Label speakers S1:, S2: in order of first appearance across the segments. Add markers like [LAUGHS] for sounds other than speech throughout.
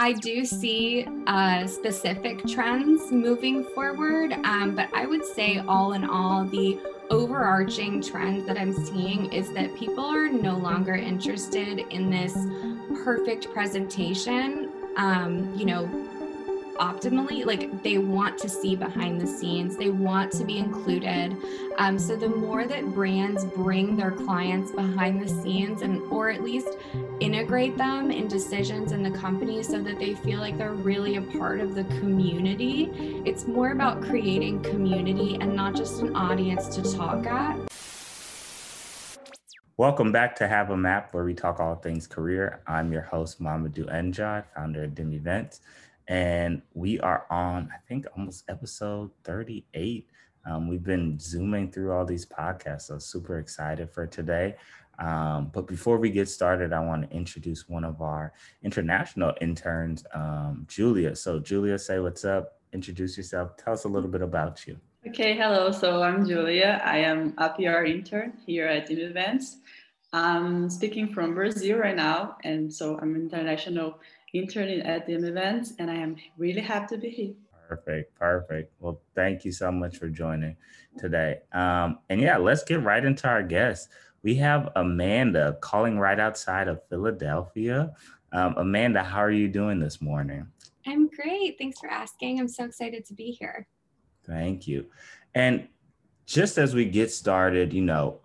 S1: I do see uh, specific trends moving forward, um, but I would say, all in all, the overarching trend that I'm seeing is that people are no longer interested in this perfect presentation. Um, you know, optimally like they want to see behind the scenes. They want to be included. Um, so the more that brands bring their clients behind the scenes and or at least integrate them in decisions in the company so that they feel like they're really a part of the community it's more about creating community and not just an audience to talk at.
S2: Welcome back to Have a Map, where we talk all things career. I'm your host, Mamadou Njai, founder of Dim Events and we are on, I think, almost episode 38. Um, we've been zooming through all these podcasts, so super excited for today. Um, but before we get started, I want to introduce one of our international interns, um, Julia. So, Julia, say what's up, introduce yourself, tell us a little bit about you.
S3: Okay, hello. So, I'm Julia. I am a PR intern here at Dim Events. I'm speaking from Brazil right now, and so I'm international interning at Dim Events, and I am really happy to be here.
S2: Perfect, perfect. Well, thank you so much for joining today. Um, and yeah, let's get right into our guests. We have Amanda calling right outside of Philadelphia. Um, Amanda, how are you doing this morning?
S1: I'm great. Thanks for asking. I'm so excited to be here.
S2: Thank you. And just as we get started, you know,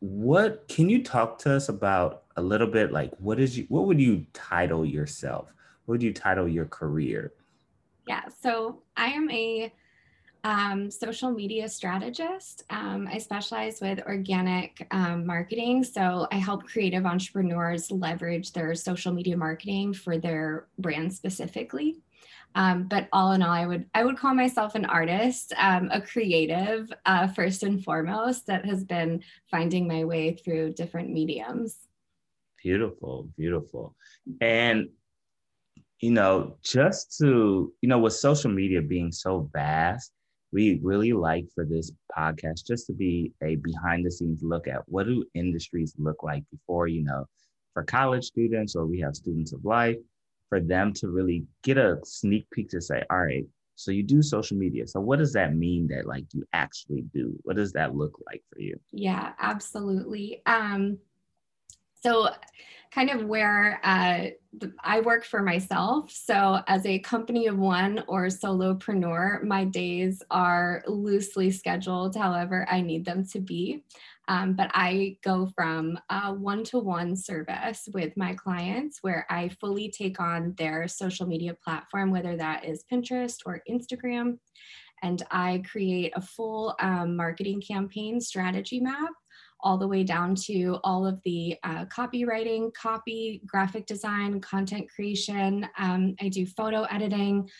S2: what can you talk to us about a little bit like what is you what would you title yourself? What would you title your career?
S1: Yeah so i am a um, social media strategist. Um, i specialize with organic um, marketing. So i help creative entrepreneurs leverage their social media marketing for their brand specifically um, but all in all, I would I would call myself an artist, um, a creative uh, first and foremost that has been finding my way through different mediums.
S2: Beautiful, beautiful, and you know, just to you know, with social media being so vast, we really like for this podcast just to be a behind the scenes look at what do industries look like before you know for college students or we have students of life for them to really get a sneak peek to say, all right, so you do social media. So what does that mean that like you actually do? What does that look like for you?
S1: Yeah, absolutely. Um, so kind of where uh, I work for myself. So as a company of one or solopreneur, my days are loosely scheduled, however I need them to be. Um, but I go from a one to one service with my clients where I fully take on their social media platform, whether that is Pinterest or Instagram. And I create a full um, marketing campaign strategy map all the way down to all of the uh, copywriting, copy, graphic design, content creation. Um, I do photo editing,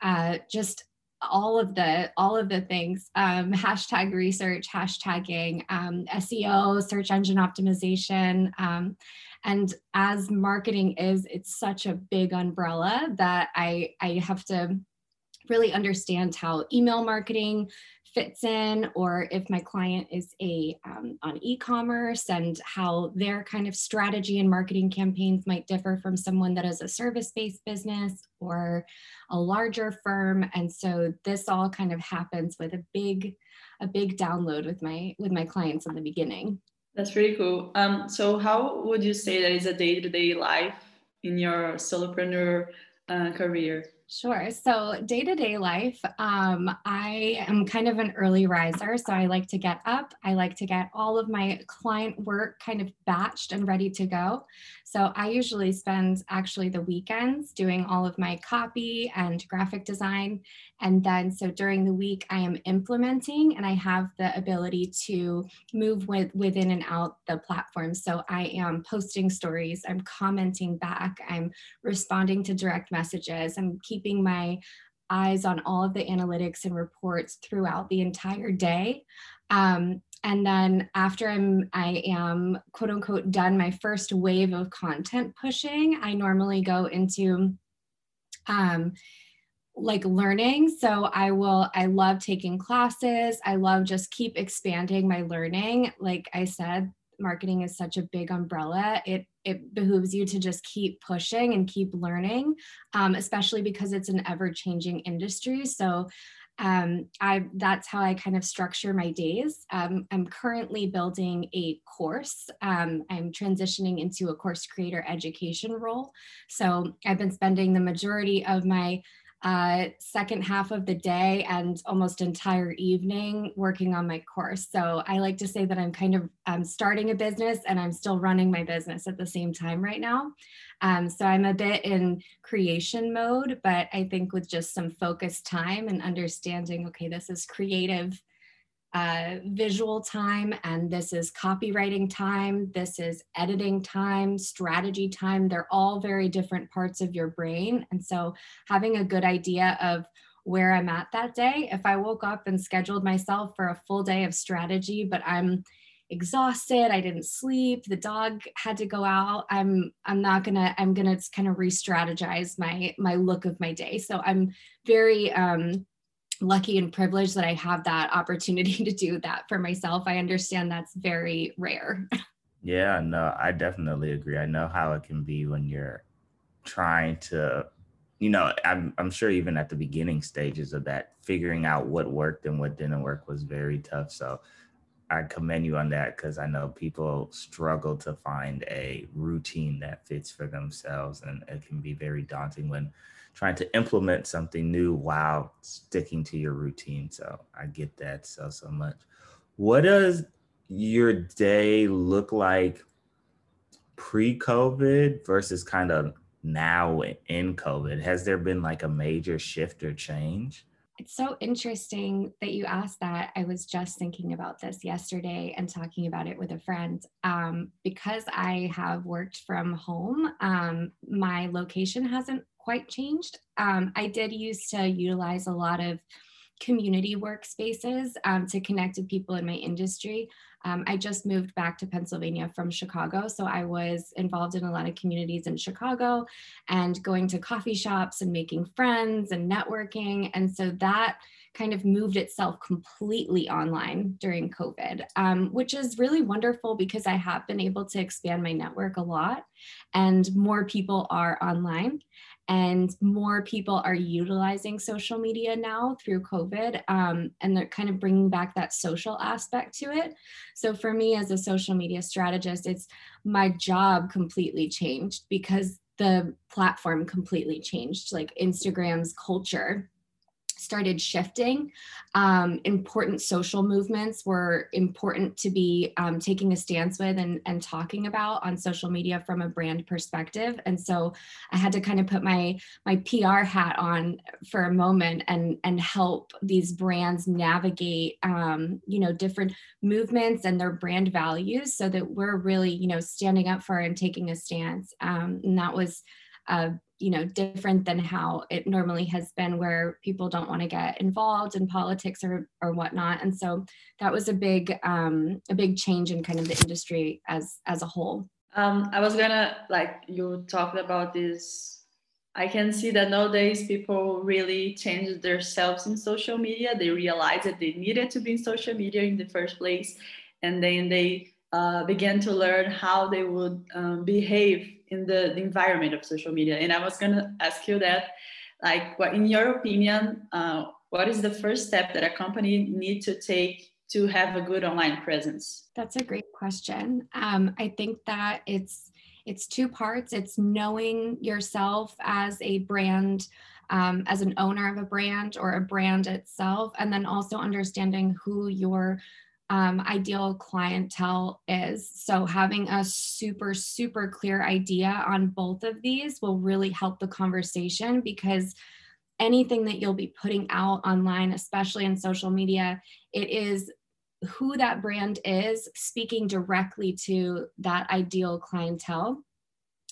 S1: uh, just all of the all of the things um, hashtag research hashtagging um, seo search engine optimization um, and as marketing is it's such a big umbrella that i i have to really understand how email marketing fits in or if my client is a um, on e-commerce and how their kind of strategy and marketing campaigns might differ from someone that is a service-based business or a larger firm. And so this all kind of happens with a big a big download with my with my clients in the beginning.
S3: That's pretty cool. Um, so how would you say that is a day-to-day life in your solopreneur uh, career
S1: Sure. So, day to day life, um, I am kind of an early riser. So, I like to get up. I like to get all of my client work kind of batched and ready to go. So, I usually spend actually the weekends doing all of my copy and graphic design. And then, so during the week, I am implementing and I have the ability to move with, within and out the platform. So, I am posting stories, I'm commenting back, I'm responding to direct messages, I'm keeping my eyes on all of the analytics and reports throughout the entire day. Um, and then after I'm I am quote unquote done my first wave of content pushing, I normally go into um, like learning. So I will, I love taking classes. I love just keep expanding my learning. Like I said, marketing is such a big umbrella. It it behooves you to just keep pushing and keep learning, um, especially because it's an ever changing industry. So um, I that's how I kind of structure my days. Um, I'm currently building a course. Um, I'm transitioning into a course creator education role. So I've been spending the majority of my uh, second half of the day and almost entire evening working on my course. So I like to say that I'm kind of um, starting a business and I'm still running my business at the same time right now. Um, so I'm a bit in creation mode, but I think with just some focused time and understanding, okay, this is creative uh, visual time and this is copywriting time, this is editing time, strategy time. They're all very different parts of your brain. And so having a good idea of where I'm at that day, if I woke up and scheduled myself for a full day of strategy, but I'm exhausted i didn't sleep the dog had to go out i'm i'm not gonna i'm gonna kind of re-strategize my my look of my day so i'm very um lucky and privileged that I have that opportunity [LAUGHS] to do that for myself. I understand that's very rare.
S2: Yeah, no, I definitely agree. I know how it can be when you're trying to, you know, I'm I'm sure even at the beginning stages of that, figuring out what worked and what didn't work was very tough. So I commend you on that because I know people struggle to find a routine that fits for themselves, and it can be very daunting when trying to implement something new while sticking to your routine. So I get that so, so much. What does your day look like pre COVID versus kind of now in COVID? Has there been like a major shift or change?
S1: It's so interesting that you asked that. I was just thinking about this yesterday and talking about it with a friend. Um, because I have worked from home, um, my location hasn't quite changed. Um, I did used to utilize a lot of community workspaces um, to connect with people in my industry. Um, I just moved back to Pennsylvania from Chicago. So I was involved in a lot of communities in Chicago and going to coffee shops and making friends and networking. And so that kind of moved itself completely online during COVID, um, which is really wonderful because I have been able to expand my network a lot and more people are online and more people are utilizing social media now through COVID, um, and they're kind of bringing back that social aspect to it. So for me as a social media strategist, it's my job completely changed because the platform completely changed, like Instagram's culture started shifting. Um, important social movements were important to be um, taking a stance with and, and talking about on social media from a brand perspective. And so I had to kind of put my my PR hat on for a moment and and help these brands navigate um, you know different movements and their brand values so that we're really you know standing up for and taking a stance. Um, and that was uh, you know different than how it normally has been where people don't want to get involved in politics or or whatnot. And so that was a big um a big change in kind of the industry as as a whole.
S3: Um i was gonna like you talked about this. I can see that nowadays people really change themselves in social media. They realize that they needed to be in social media in the first place. And then they uh, began to learn how they would um, behave in the, the, environment of social media. And I was going to ask you that, like, what in your opinion, uh, what is the first step that a company need to take to have a good online presence?
S1: That's a great question. Um, I think that it's it's two parts. It's knowing yourself as a brand. Um, as an owner of a brand or a brand itself, and then also understanding who your um, ideal clientele is. So, having a super, super clear idea on both of these will really help the conversation because anything that you'll be putting out online, especially in social media, it is who that brand is speaking directly to that ideal clientele.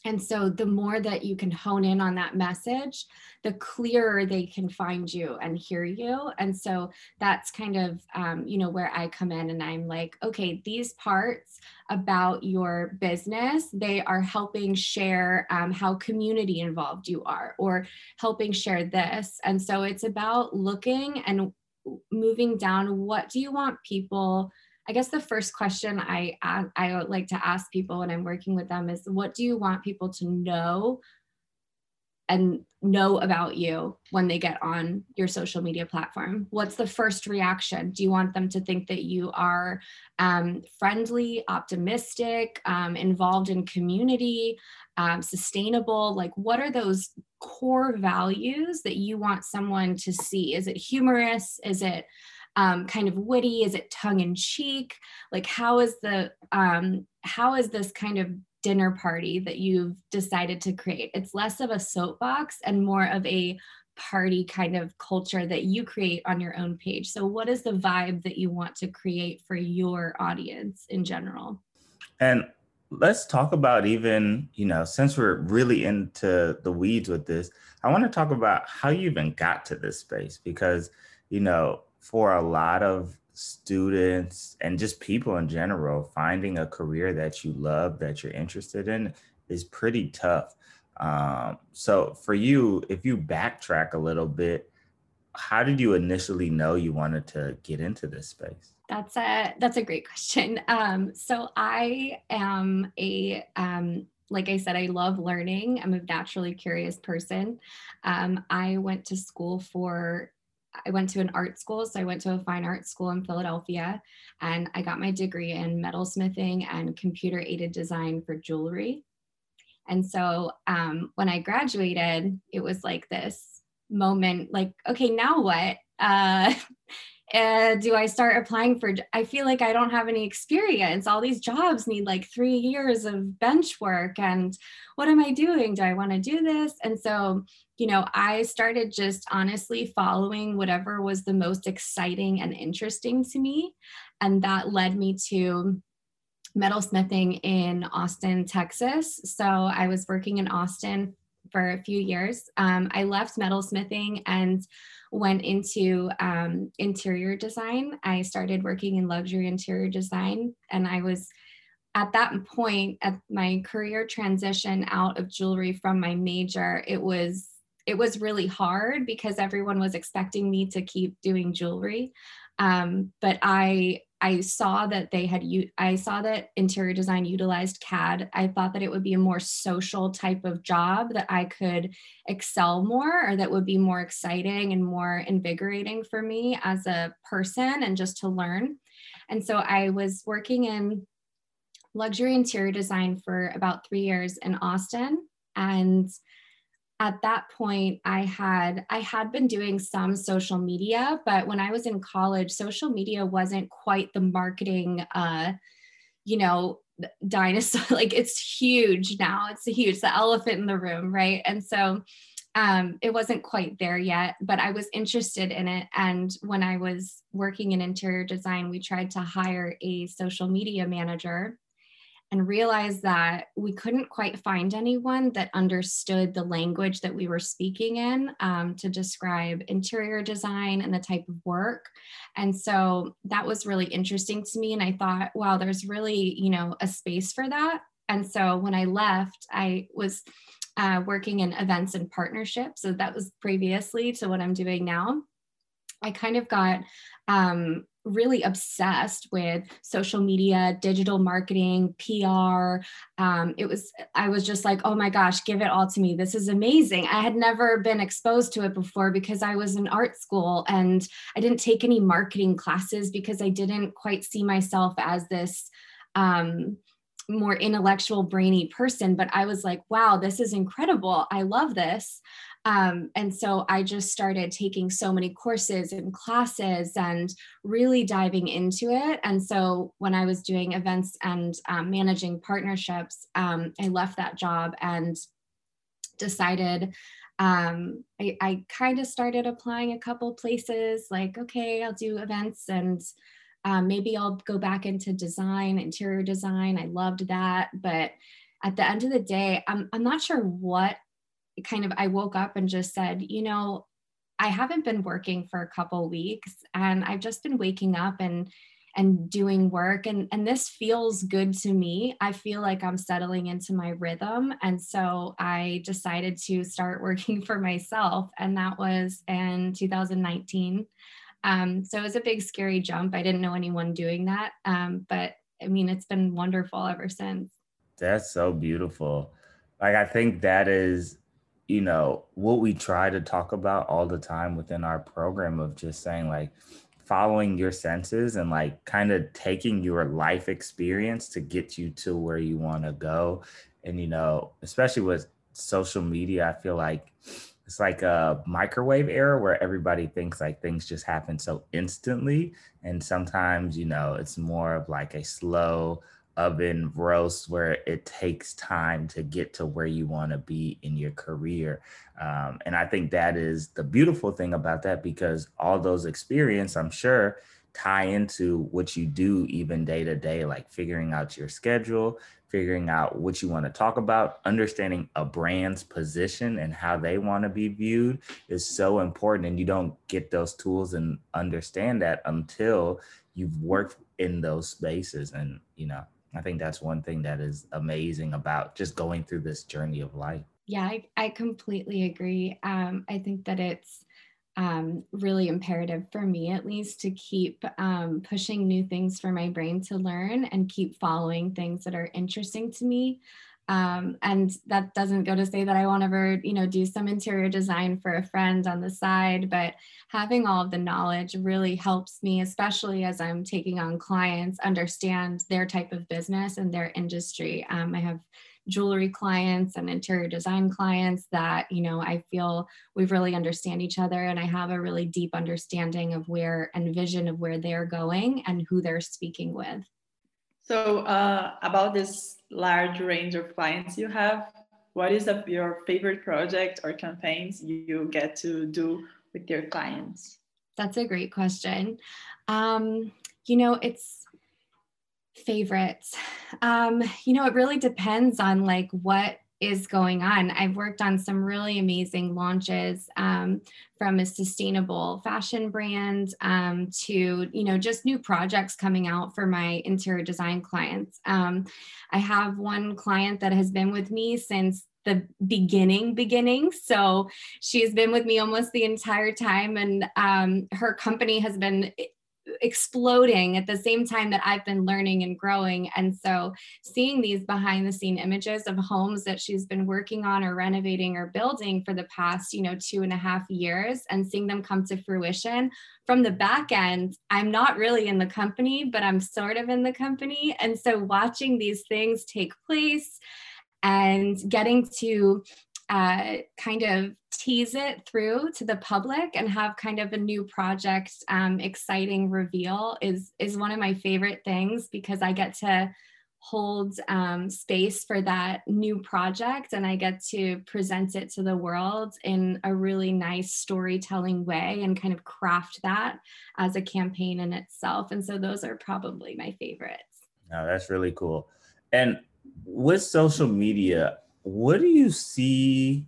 S1: And so the more that you can hone in on that message, the clearer they can find you and hear you. And so that's kind of, um, you know, where I come in and I'm like, okay, these parts about your business, they are helping share um, how community involved you are or helping share this. And so it's about looking and moving down what do you want people I guess the first question I I like to ask people when I'm working with them is, what do you want people to know and know about you when they get on your social media platform? What's the first reaction? Do you want them to think that you are um, friendly, optimistic, um, involved in community, um, sustainable? Like, what are those core values that you want someone to see? Is it humorous? Is it um, kind of witty? Is it tongue in cheek? Like, how is the um, how is this kind of dinner party that you've decided to create. It's less of a soapbox and more of a party kind of culture that you create on your own page. So, what is the vibe that you want to create for your audience in general?
S2: And let's talk about even, you know, since we're really into the weeds with this, I want to talk about how you even got to this space because, you know, for a lot of students and just people in general finding a career that you love that you're interested in is pretty tough um, so for you if you backtrack a little bit how did you initially know you wanted to get into this space
S1: that's a that's a great question [LAUGHS] um, so i am a um, like I said, I love learning. I'm a naturally curious person. Um, I went to school for I went to an art school. So I went to a fine art school in Philadelphia and I got my degree in metalsmithing and computer aided design for jewelry. And so um, when I graduated, it was like this moment like, okay, now what? Uh, [LAUGHS] uh, do I start applying for? I feel like I don't have any experience. All these jobs need like three years of bench work. And what am I doing? Do I want to do this? And so, you know, I started just honestly following whatever was the most exciting and interesting to me. And that led me to metalsmithing in Austin, Texas. So I was working in Austin for a few years. Um, I left metalsmithing and went into um, interior design. I started working in luxury interior design, and I was at that point at my career transition out of jewelry from my major. It was it was really hard because everyone was expecting me to keep doing jewelry, um, but I I saw that they had I saw that interior design utilized CAD. I thought that it would be a more social type of job that I could excel more or that would be more exciting and more invigorating for me as a person and just to learn. And so I was working in luxury interior design for about 3 years in Austin and at that point i had i had been doing some social media but when i was in college social media wasn't quite the marketing uh you know dinosaur [LAUGHS] like it's huge now. It's a huge the elephant in the room right? And so um, it wasn't quite there yet, but I was interested in it. And when I was working in interior design, we tried to hire a social media manager and realized that we couldn't quite find anyone that understood the language that we were speaking in um, to describe interior design and the type of work. And so that was really interesting to me. And I thought, wow, there's really, you know, a space for that. And so when I left, I was uh, working in events and partnerships. So that was previously to what I'm doing now. I kind of got um, really obsessed with social media, digital marketing, PR. Um, it was, I was just like, oh my gosh, give it all to me. This is amazing. I had never been exposed to it before because I was in art school and I didn't take any marketing classes because I didn't quite see myself as this. Um, more intellectual brainy person but i was like wow this is incredible i love this um, and so I just started taking so many courses and classes and really diving into it. And so when I was doing events and um, managing partnerships, um, I left that job and decided um, I, I kind of started applying a couple places like, okay, I'll do events and um, maybe I'll go back into design, interior design. I loved that. But at the end of the day, I'm, I'm not sure what kind of I woke up and just said, you know, I haven't been working for a couple weeks and I've just been waking up and and doing work and and this feels good to me. I feel like I'm settling into my rhythm and so I decided to start [LAUGHS] working for myself and that was in 2019. Um, so it was a big, scary jump. I didn't know anyone doing that. Um, but I mean, it's been wonderful ever since.
S2: That's so beautiful. Like, I think that is, you know, what we try to talk about all the time within our program of just saying, like, following your senses and like kind of taking your life experience to get you to where you want to go. And, you know, especially with social media, I feel like it's like a microwave era where everybody thinks like things just happen so instantly. And sometimes, you know, it's more of like a slow oven roast where it takes time to get to where you want to be in your career. Um, and I think that is the beautiful thing about that because all those experience, I'm sure, tie into what you do even day to day, like figuring out your schedule, figuring out what you want to talk about, understanding a brand's position and how they want to be viewed is so important. And you don't get those tools and understand that until you've worked in those spaces. And, you know, I think that's one thing that is amazing about just going through this journey of life.
S1: Yeah, I, I completely agree. Um, I think that it's um, really imperative for me, at least, to keep um, pushing new things for my brain to learn and keep following things that are interesting to me. Um, and that doesn't go to say that I won't ever, you know, do some interior design for a friend on the side, but having all of the knowledge really helps me, especially as I'm taking on clients, understand their type of business and their industry. Um, I have jewelry clients and interior design clients that you know i feel we really understand each other and i have a really deep understanding of where and vision of where they're going and who they're speaking with
S3: so uh, about this large range of clients you have what is a, your favorite project or campaigns you get to do with your clients?
S1: That's a great question. Um, you know it's favorites. Um, you know it really depends on like what is going on. I've worked on some really amazing launches um, from a sustainable fashion brand um, to you know just new projects coming out for my interior design clients. Um, i have one client that has been with me since the beginning beginning. So she has been with me almost the entire time and um, her company has been exploding at the same time that I've been learning and growing. And so seeing these behind the scene images of homes that she's been working on or renovating or building for the past, you know, two and a half years and seeing them come to fruition from the back end, I'm not really in the company, but I'm sort of in the company. And so watching these things take place and getting to uh, kind of tease it through to the public and have kind of a new project um, exciting reveal is is one of my favorite things because i get to hold um, space for that new project and i get to present it to the world in a really nice storytelling way and kind of craft that as a campaign in itself. And so those are probably my favorites.
S2: No that's really cool. And with social media what do you see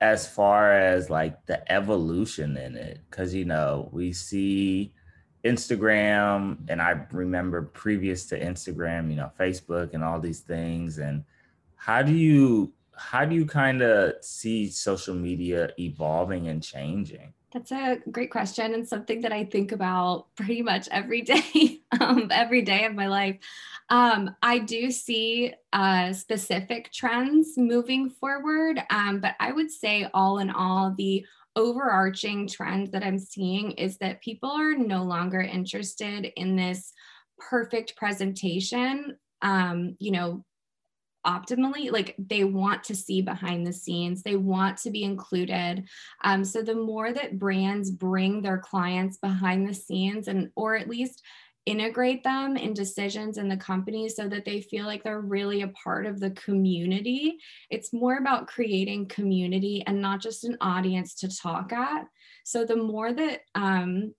S2: as far as like the evolution in it? Because you know, we see Instagram, and I remember previous to Instagram, you know, Facebook and all these things. And how do you how do you kind of see social media evolving and changing?
S1: That's a great question and something that I think about pretty much every day, [LAUGHS] um, every day of my life. Um, I do see uh, specific trends moving forward, um, but I would say, all in all, the overarching trend that I'm seeing is that people are no longer interested in this perfect presentation. Um, you know, optimally like they want to see behind the scenes they want to be included um, so the more that brands bring their clients behind the scenes and or at least integrate them in decisions in the company so that they feel like they're really a part of the community. It's more about creating community and not just an audience to talk at. So the more that um,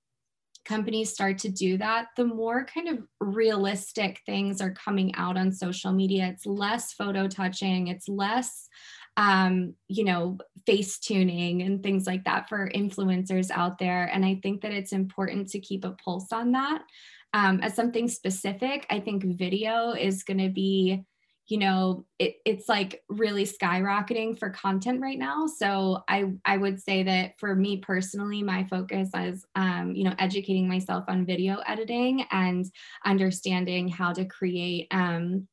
S1: companies start to do that, the more kind of realistic things are coming out on social media. It's less photo touching, it's less um, you know, face tuning and things like that for influencers out there. And I think that it's important to keep a pulse on that. Um, as something specific, I think video is going to be, you know it, it's like really skyrocketing for content right now. So i i would say that for me personally my focus is um, you know educating myself on video editing and understanding how to create um,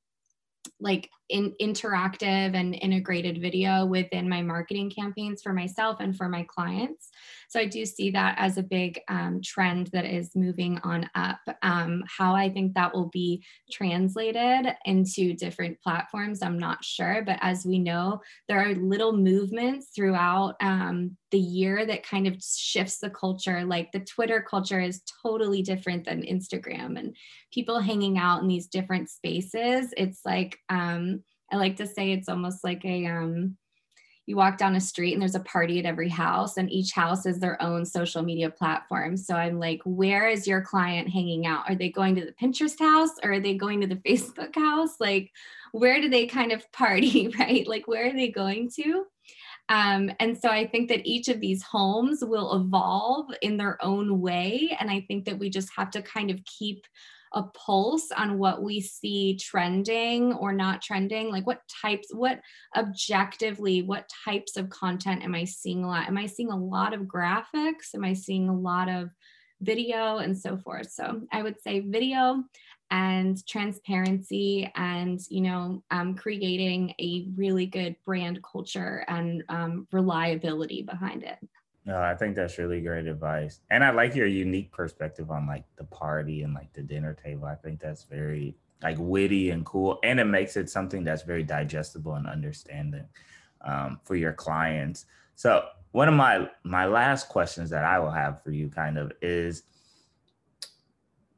S1: like in interactive and integrated video within my marketing campaigns for myself and for my clients. So I do see that as a big um, trend that is moving on up. Um, how I think that will be translated into different platforms, I'm not sure. But as we know, there are little movements throughout um, the year that kind of shifts the culture. Like the Twitter culture is totally different than Instagram, and people hanging out in these different spaces. It's like, um, I like to say it's almost like a um, you walk down a street and there's a party at every house and each house is their own social media platform. So i'm like where is your client hanging out? Are they going to the pinterest house or are they going to the [LAUGHS] facebook house? Like where do they kind of party [LAUGHS] right? Like where are they going to? Um, and so i think that each of these homes will evolve in their own way. And i think that we just have to kind of keep a pulse on what we see trending or not trending? Like what types what objectively what types of content am i seeing a lot? Am i seeing a lot of graphics? Am i seeing a lot of video and so forth? So i would say video and transparency and you know um, creating a really good brand culture and um, reliability behind it
S2: no, I think that's really great advice. And I like your unique perspective on like the party and like the dinner table. I think that's very like witty and cool. And it makes it something that's very digestible and understanding um, for your clients. So one of my my last questions that I will have for you kind of is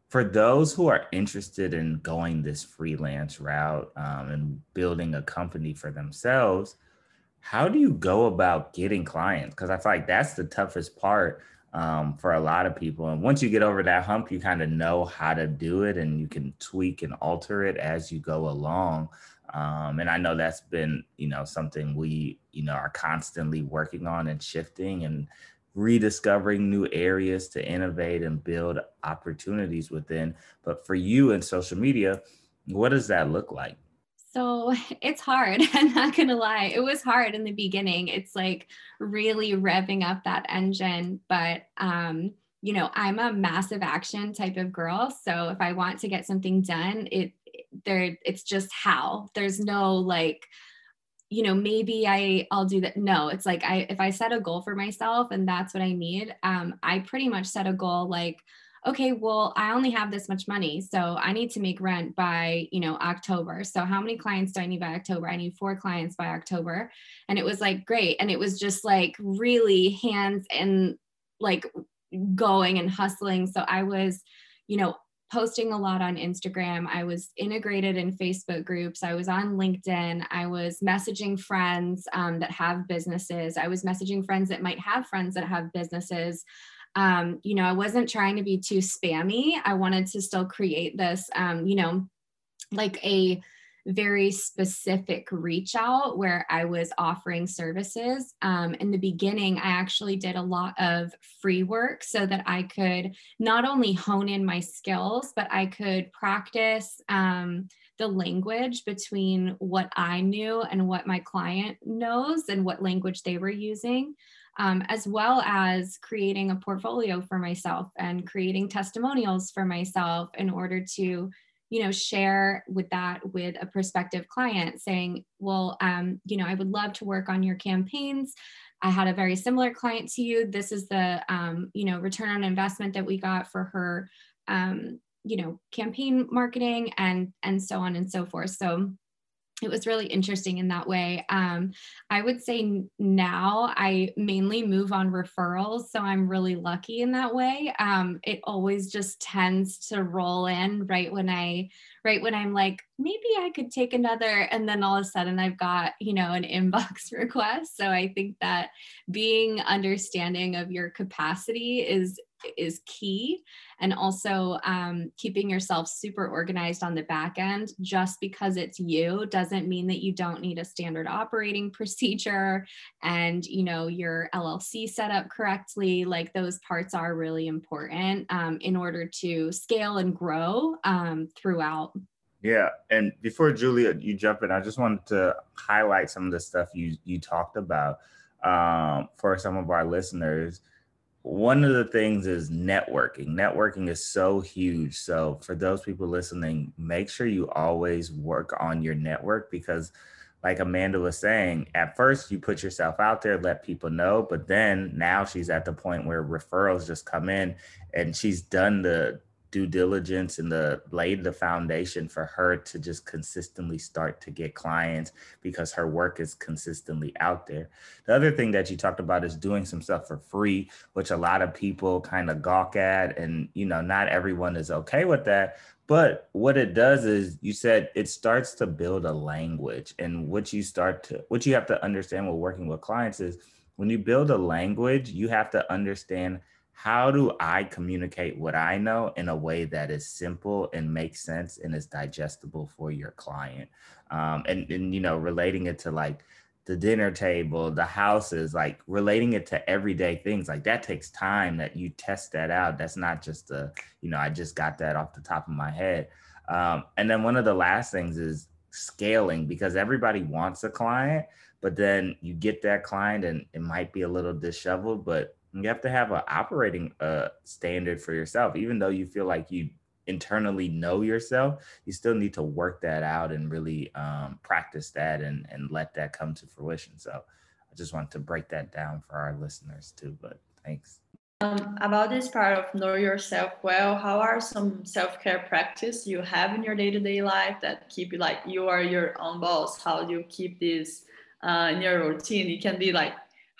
S2: for those who are interested in going this freelance route um, and building a company for themselves, how do you go about getting clients? Because I feel like that's the toughest part um, for a lot of people. And once you get over that hump, you kind of know how to do it and you can tweak and alter it as you go along. Um, and I know that's been, you know, something we, you know, are constantly working on and shifting and rediscovering new areas to innovate and build opportunities within. But for you in social media, what does that look like?
S1: So [LAUGHS] it's hard. [LAUGHS] I'm not going to lie. It was hard in the beginning. It's like really revving up that engine. But, um, you know, I'm a massive action type of girl. So if I want to get something done, it, there, it's just how there's no like, you know maybe i i'll do that no it's like i if i set a goal for myself and that's what i need um i pretty much set a goal like okay, well, I only have this much money. So I need to make rent by, you know, October. So how many clients do I need by October? I need four clients by October. And it was like, great. And it was just like really hands and like going and hustling. So I was, you know, posting a lot on Instagram. I was integrated in Facebook groups. I was on LinkedIn. I was messaging friends um, that have businesses. I was messaging friends that might have friends that have businesses um, you know, I wasn't trying to be too spammy. I wanted to still create this, um, you know, like a very specific reach out where I was offering services. Um, in the beginning, I actually did a lot of free work so that I could not only hone in my skills, but I could practice um, the language between what I knew and what my client knows and what language they were using um, as well as creating a portfolio for myself and creating testimonials for myself in order to you know share with that with a prospective client saying well um, you know i would love to work on your campaigns. I had a very similar client to you. This is the um, you know return on investment that we got for her um, you know campaign marketing and and so on and so forth. So it was really interesting in that way. Um, I would say now I mainly move on referrals, so I'm really lucky in that way. Um, it always just tends to roll in right when I, right when I'm like, maybe I could take another, and then all of a sudden I've got you know an [LAUGHS] inbox request. So I think that being understanding of your capacity is is key. And also um, keeping yourself super organized on the back end just because it's you doesn't mean that you don't need a standard operating [LAUGHS] procedure and you know your llc set up correctly. Like those parts are really important um, in order to scale and grow um, throughout.
S2: Yeah, and before Julia, you jump in, I just wanted to highlight some of the stuff you you talked about um, for some of our listeners. One of the things is networking. Networking is so huge. So for those people listening, make sure you always work on your network because like Amanda was saying, at first you put yourself out there, let people know, but then now she's at the point where referrals just come in and she's done the due diligence and the laid the foundation for her to just consistently start to get clients because her work is consistently out there. The other thing that you talked about is doing some stuff for free, which a lot of people kind of gawk at and you know not everyone is okay with that, but what it does is you said it starts to build a language and what you start to what you have to understand while working with clients is when you build a language, you have to understand how do I communicate what I know in a way that is simple and makes sense and is digestible for your client? Um, and, and, you know, relating it to like the dinner table, the houses, like relating it to everyday things, like that takes time that you test that out. That's not just a, you know, I just got that off the top of my head. Um, and then one of the last things is scaling because everybody wants a client, but then you get that client and it might be a little disheveled, but you have to have an operating uh, standard for yourself. Even though you feel like you internally know yourself you still need to work that out and really um, practice that and, and let that come to fruition. So i just want to break that down for our listeners too but thanks.
S3: Um, about this part of know yourself well how are some self-care practice you have in your day-to-day life that keep you like you are your own boss? How do you keep this uh, in your routine? It can be like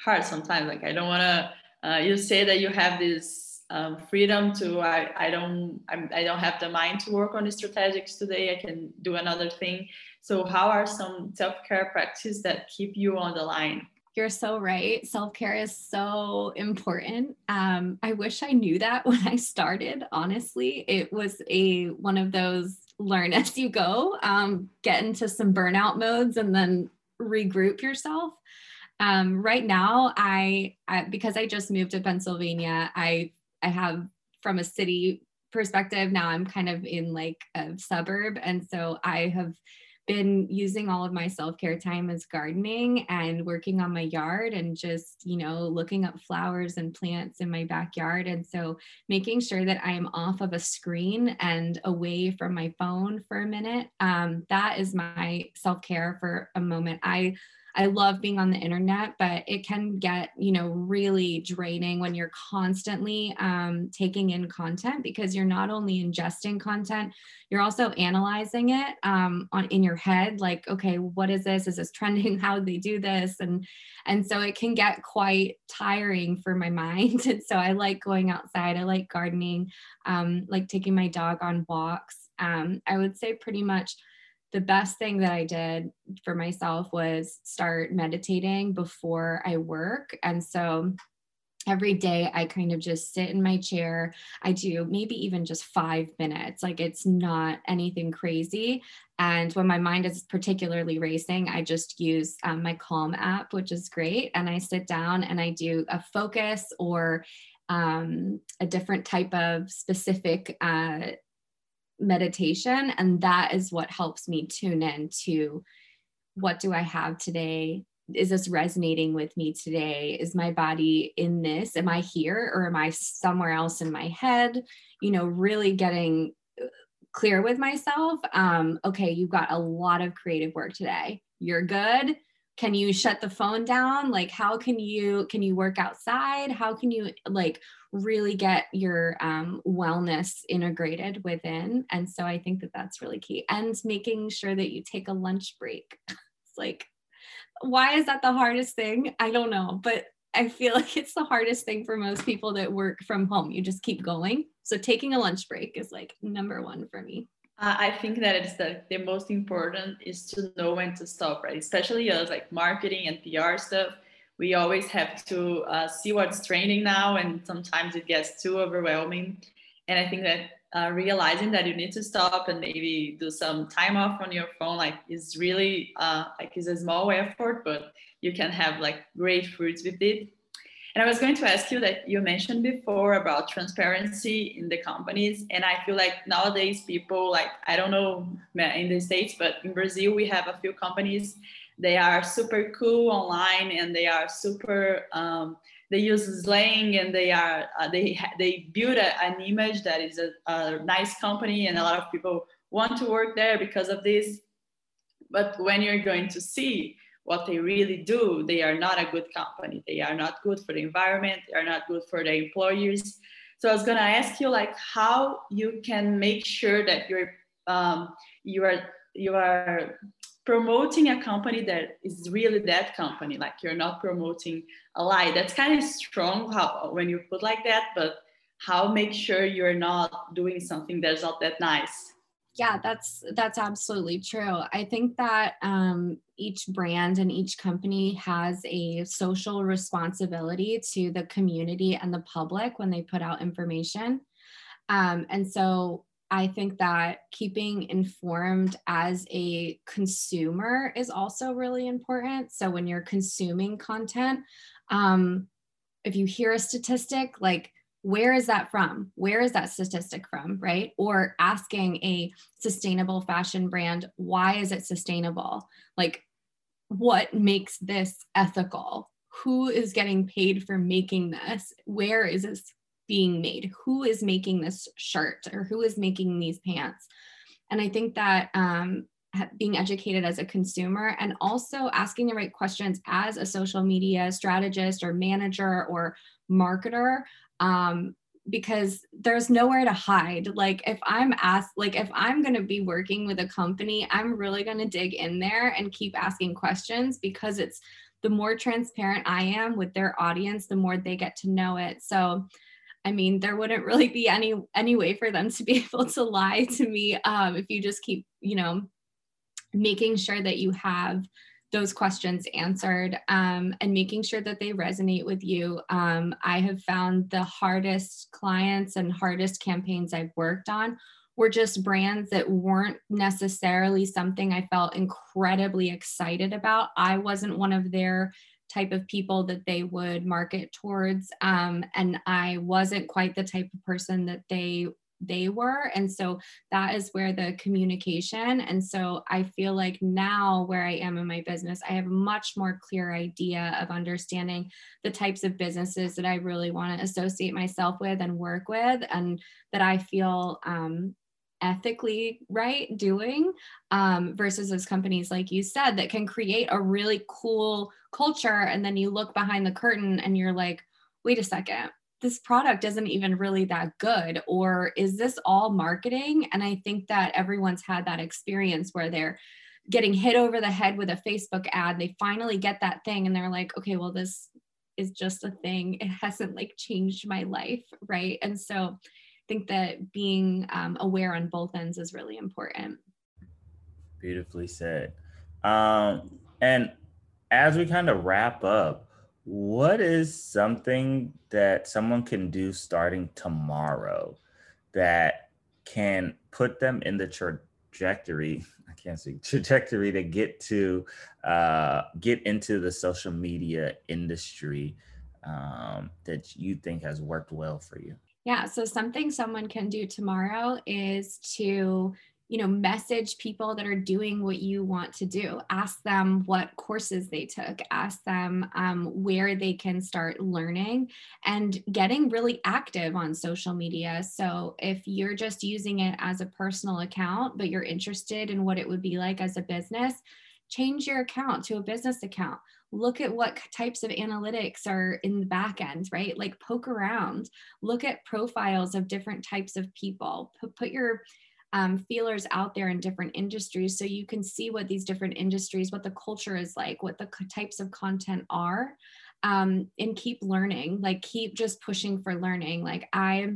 S3: hard sometimes like i don't want to uh, you say that you have this um, freedom to I, I don't I'm, I do not have the mind to work on the strategics today. I can do another thing. So how are some self-care practices that keep you on the line?
S1: You're so right. Self care is so important. Um, I wish I knew that [LAUGHS] when I started. Honestly, it was a one of those learn as you go, um, get into some burnout modes, and then regroup yourself. Um, right now, I, I because I just moved to Pennsylvania, I I have from a city perspective now I'm kind of in like a suburb, and so I have been using all of my self-care time as gardening and working on my yard and just you know looking up flowers and plants in my backyard. And so making sure that i am off of a screen and away from my phone for a minute um, that is my self-care for a moment. I I love being on the internet, but it can get, you know, really draining when you're constantly um, taking in content because you're not only ingesting content, you're also analyzing it um, on in your head. Like, okay, what is this? Is this trending? [LAUGHS] How do they do this? And and so it can get quite tiring for my [LAUGHS] mind. And so I like going outside. I like gardening, um, like taking my dog on walks. Um, I would say pretty much the best thing that I did for myself was start meditating before I work. And so every day I kind of just sit in my chair. I do maybe even just five minutes. Like it's not anything crazy. And when my mind is particularly racing, I just use um, my Calm app, which is great. And I sit down and I do a focus or um, a different type of specific uh, meditation and that is what helps me tune in to what do i have today? Is this resonating with me today? Is my body in this? Am i here or am i somewhere else in my head? You know really getting uh, clear with myself um okay you've got a lot of creative work today. You're good can you shut the phone down like how can you can you work outside how can you like really get your um, wellness integrated within. And so I think that that's really key. And making sure that you take a lunch break. [LAUGHS] it's like, why is that the hardest thing? I don't know, but I feel [LAUGHS] like it's the hardest thing for most people that work from home. You just keep going. So taking a lunch break is like number one for me.
S3: Uh, I think that it's the, the most important is to know when to stop, right? Especially as like marketing and PR stuff we always have to uh, see what's trending now and sometimes it gets too overwhelming and i think that uh, realizing that you need to stop and maybe do some time off on your phone like is really uh, like is a small effort but you can have like great fruits with it And I was going to ask you that you mentioned before about transparency in the companies. And I feel like nowadays people like, I don't know in the States, but in Brazil, we have a few companies. They are super cool online and they are super, um, they use slang and they are, uh, they, they build a, an image that is a, a nice company and a lot of people want to work there because of this. But when you're going to see what they really do, they are not a good company. They are not good for the environment. They are not good for the employers. So I was going to ask you like how you can make sure that you're um, you are you are promoting a company that is really that company. Like you're not promoting a lie. That's kind of strong how when you put like that, but how make sure you're not doing something that's not that nice
S1: yeah that's that's absolutely true. I think that um, each brand and each company has a social responsibility to the community and the public when they put out information. Um, and so i think that keeping informed as a consumer is also really important. So when you're consuming content um, if you hear a statistic like where is that from? Where is that statistic from? Right. Or asking a sustainable fashion brand, why is it sustainable? Like, what makes this ethical? Who is getting paid for making this? Where is this being made? Who is making this shirt or who is making these pants? And I think that um, being educated as a consumer and also asking the right questions as a social media strategist or manager or marketer um, because there's nowhere to hide. Like if I'm asked, like if I'm going to be working with a company, I'm really going to dig in there and keep asking questions because it's the more transparent I am with their audience, the more they get to know it. So, I mean, there wouldn't really be any any way for them to be [LAUGHS] able to lie to me um, if you just keep, you know, making sure that you have those questions answered um, and making sure that they resonate with you. Um, I have found the hardest clients and hardest campaigns I've worked on were just brands that weren't necessarily something I felt incredibly excited about. I wasn't one of their type of people that they would market towards. Um, and I wasn't quite the type of person that they they were. And so that is where the communication. And so I feel like now where I am in my business, I have a much more clear idea of understanding the types of businesses that I really want to associate myself with and work with, and that I feel um, ethically right doing um, versus those companies like you said that can create a really cool culture and then you look behind the curtain and you're like wait a second this product isn't even really that good or is this all marketing? And i think that everyone's had that experience where they're getting hit over the head with a facebook ad. They finally get that thing and they're like okay well this is just a thing. It hasn't like changed my life right? And so i think that being um, aware on both ends is really important.
S2: Beautifully said. Um, and as we kind of wrap up what is something that someone can do starting tomorrow that can put them in the trajectory i can't see trajectory to get to uh, get into the social media industry um, that you think has worked well for you?
S1: Yeah so something someone can do tomorrow is to you know message people that are doing what you want to do. Ask them what courses they took. Ask them um, where they can start learning and getting really active on social media. So if you're just using it as a personal account but you're interested in what it would be like as a business change your account to a business account. Look at what types of analytics are in the back end right? Like poke around. Look at profiles of different types of people. Put, put your um, feelers out there in different industries so you can see what these different industries, what the culture is like, what the types of content are, um, and keep learning, like keep just pushing for learning. Like I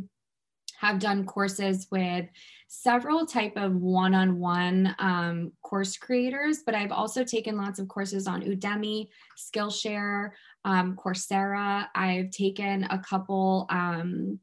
S1: have done courses with several type of one-on-one um, course creators, but I've also taken lots of courses on Udemy, Skillshare, um, Coursera. I've taken a couple um,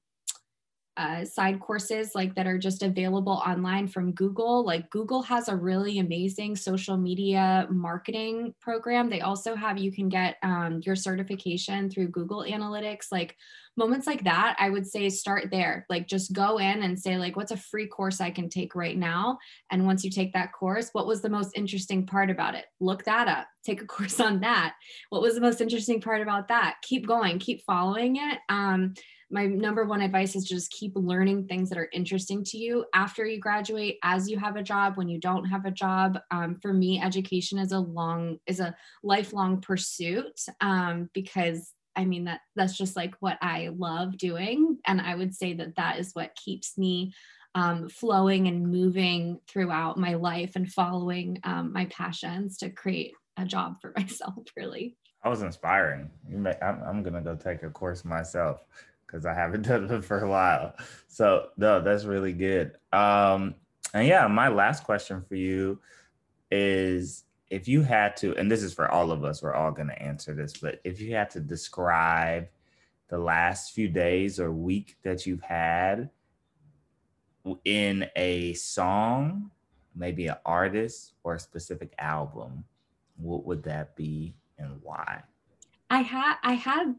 S1: uh, side courses like that are just available online from Google. Like Google has a really amazing social media marketing program. They also have you can get um, your certification through Google Analytics. Like moments like that, I would say start there. Like just go in and say like, what's a free course I can take right now? And once you take that course, what was the most interesting part about it? Look that up. Take a [LAUGHS] course on that. What was the most interesting part about that? Keep going. Keep following it. Um, my number one advice is just keep learning things that are interesting to you after you graduate as you have a job when you don't have a job. Um, for me education is a long is a lifelong pursuit um, because i mean that that's just like what i love doing and i would say that that is what keeps me um, flowing and moving throughout my life and following um, my passions to create a job for [LAUGHS] myself really.
S2: I was inspiring. May, I'm, I'm, gonna go take a course myself because I haven't [LAUGHS] done it for a while. So no, that's really good. Um, and yeah, my last question for you is if you had to, and this is for all of us, we're all going to answer this, but if you had to describe the last few days or week that you've had in a song, maybe an artist or a specific album, what would that be and why?
S1: I had I had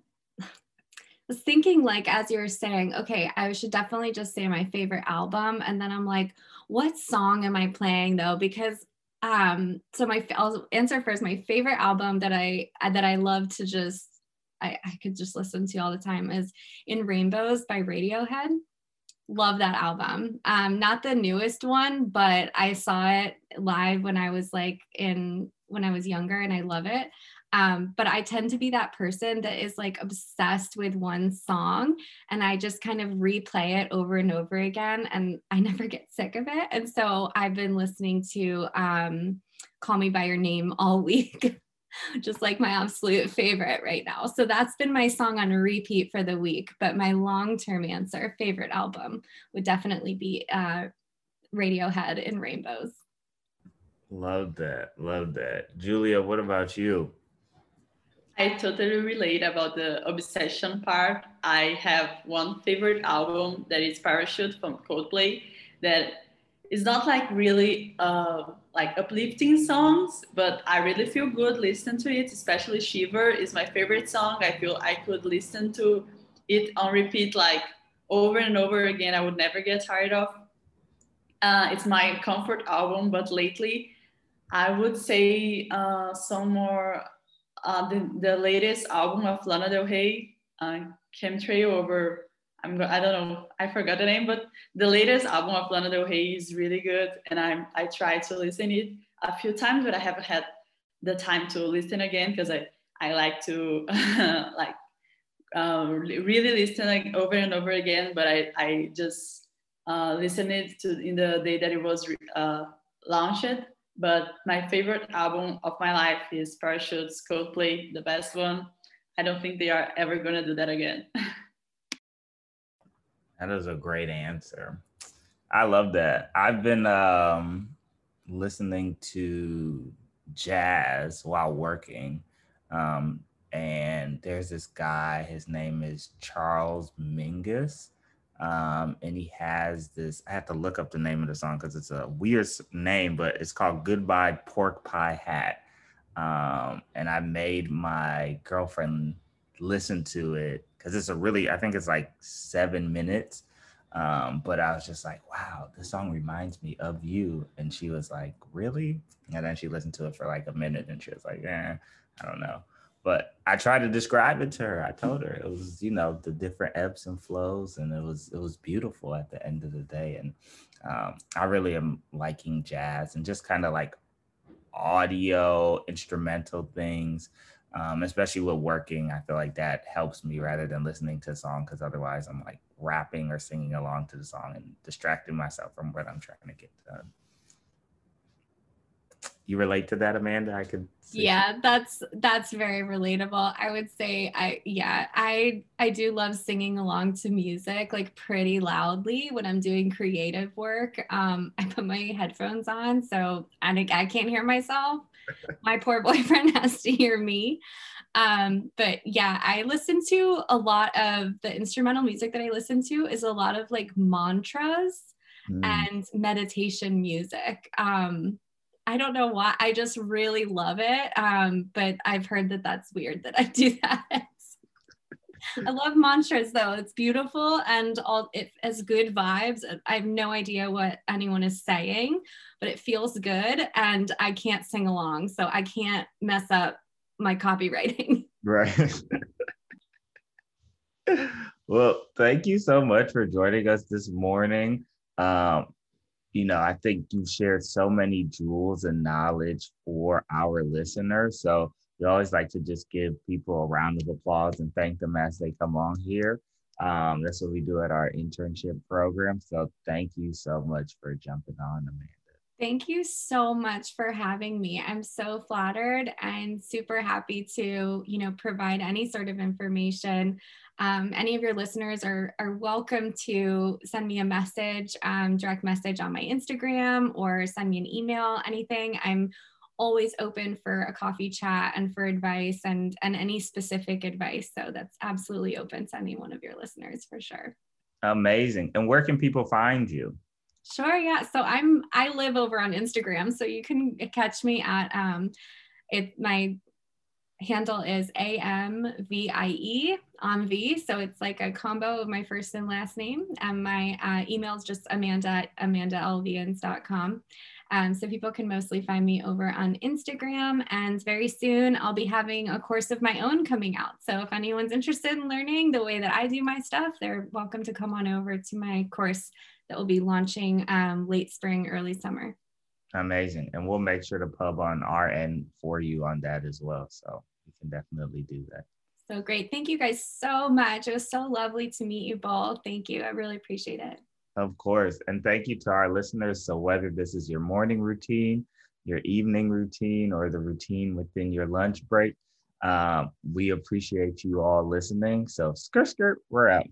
S1: was thinking like as you were saying, okay, I should definitely just say my favorite album. And then I'm like, what song am I playing though? Because um, so my I'll answer first. My favorite album that I that I love to just I, I could just listen to all the time is In Rainbows by Radiohead. Love that album. Um, not the newest one, but I saw it live when I was like in when I was younger and I love it. Um, but I tend to be that person that is like obsessed with one song and I just kind of replay it over and over again and I [LAUGHS] never get sick of it. And so I've been listening to um, Call Me By Your Name all [LAUGHS] week. just like my absolute favorite right now. So that's been my song on repeat for the week. But my long term answer, favorite album, would definitely be uh, Radiohead in Rainbows.
S2: Love that. Love that. Julia, what about you?
S3: I totally relate about the obsession part. I have one favorite album that is Parachute from Coldplay that is not like really uh, like uplifting songs, but I really feel good listening to it. Especially Shiver is my favorite song. I feel I could listen to it on repeat like over and over again. I would never get tired of. Uh, it's my comfort album, but lately I would say uh, some more uh, the, the latest album of Lana Del Rey, uh, Chemtrail over, I'm I don't know, I forgot the name, but the latest album of Lana Del Rey is really good. And I I tried to listen it a few times, but I haven't had the time to listen again because I, I like to [LAUGHS] like um, really listen like over and over again. But I, I just uh, listened it to in the day that it was uh, launched but my favorite album of my life is Parachutes Coldplay, the best one. I don't think they are ever going to do that again. [LAUGHS]
S2: that is a great answer. I love that. I've been um, listening to jazz while working. Um, and there's this guy, his name is Charles Mingus um, and he has this. I have to look up the name of the song because it's a weird name, but it's called "Goodbye Pork Pie Hat." Um, and I made my girlfriend listen to it because it's a really. I think it's like seven minutes. Um, but I was just like, wow, this song reminds me of you. And she was like, really? And then she listened to it for like a minute and she was like, yeah, I don't know. But I tried to describe it to her. I told her it was, you know, the different ebbs and flows, and it was it was beautiful at the end of the day. And um, I really am liking jazz and just kind of like audio instrumental things, um, especially with working. I feel like that helps me rather than listening to a song because otherwise I'm like rapping or singing along to the song and distracting myself from what I'm trying to get done you relate to that amanda? I could
S1: yeah that's that's very relatable. I would say i yeah i i do love singing along to music like pretty loudly when i'm doing creative work. Um i put my headphones on so i, I can't hear myself. [LAUGHS] My poor boyfriend [LAUGHS] has to hear me. Um, but yeah, I listen to a lot of the instrumental music that I listen to is a lot of like mantras mm. and meditation music. Um, I don't know why. I just really love it. Um, but I've heard that that's weird that I do [LAUGHS] that. I love mantras though. It's beautiful and all it has good vibes. I have no idea what anyone is saying, but it feels good and I can't sing along, so I can't mess up my copywriting. [LAUGHS]
S2: Right. [LAUGHS] well, thank you so much for joining us this morning. Um, you know, I think you've shared so many jewels and knowledge for our listeners. So we always like to just give people a round of applause and thank them as they come on here. Um, that's what we do at our internship program. So thank you so much for jumping on, Amanda.
S1: Thank you so much for having me. I'm so flattered and super happy to, you know, provide any sort of information. Um, any of your listeners are, are welcome to send me a message, um, direct message on my Instagram or send me an email, anything. I'm always open for a coffee chat and for advice and and any specific advice. So that's absolutely open to any one of your listeners for sure.
S2: Amazing. And where can people find you?
S1: Sure yeah. So i'm i live over on instagram so you can catch me at um it my handle is A-M-V-I-E on V. So it's like a combo of my first and last name. And my uh, email is just amanda at amandalvians.com. Um, so people can mostly find me over on Instagram. And very soon I'll be having a course of my own coming out. So if anyone's interested in learning the way that I do my stuff, they're welcome to come on over to my course that will be launching um, late spring, early summer.
S2: Amazing. And we'll make sure to pub on our end for you on that as well. So can definitely do that.
S1: So great. Thank you guys so much. It was so lovely to meet you both. Thank you. I really appreciate it.
S2: Of course. And thank you to our listeners. So, whether this is your morning routine, your evening routine, or the routine within your lunch break, um, we appreciate you all listening. So, skirt, skirt, we're out.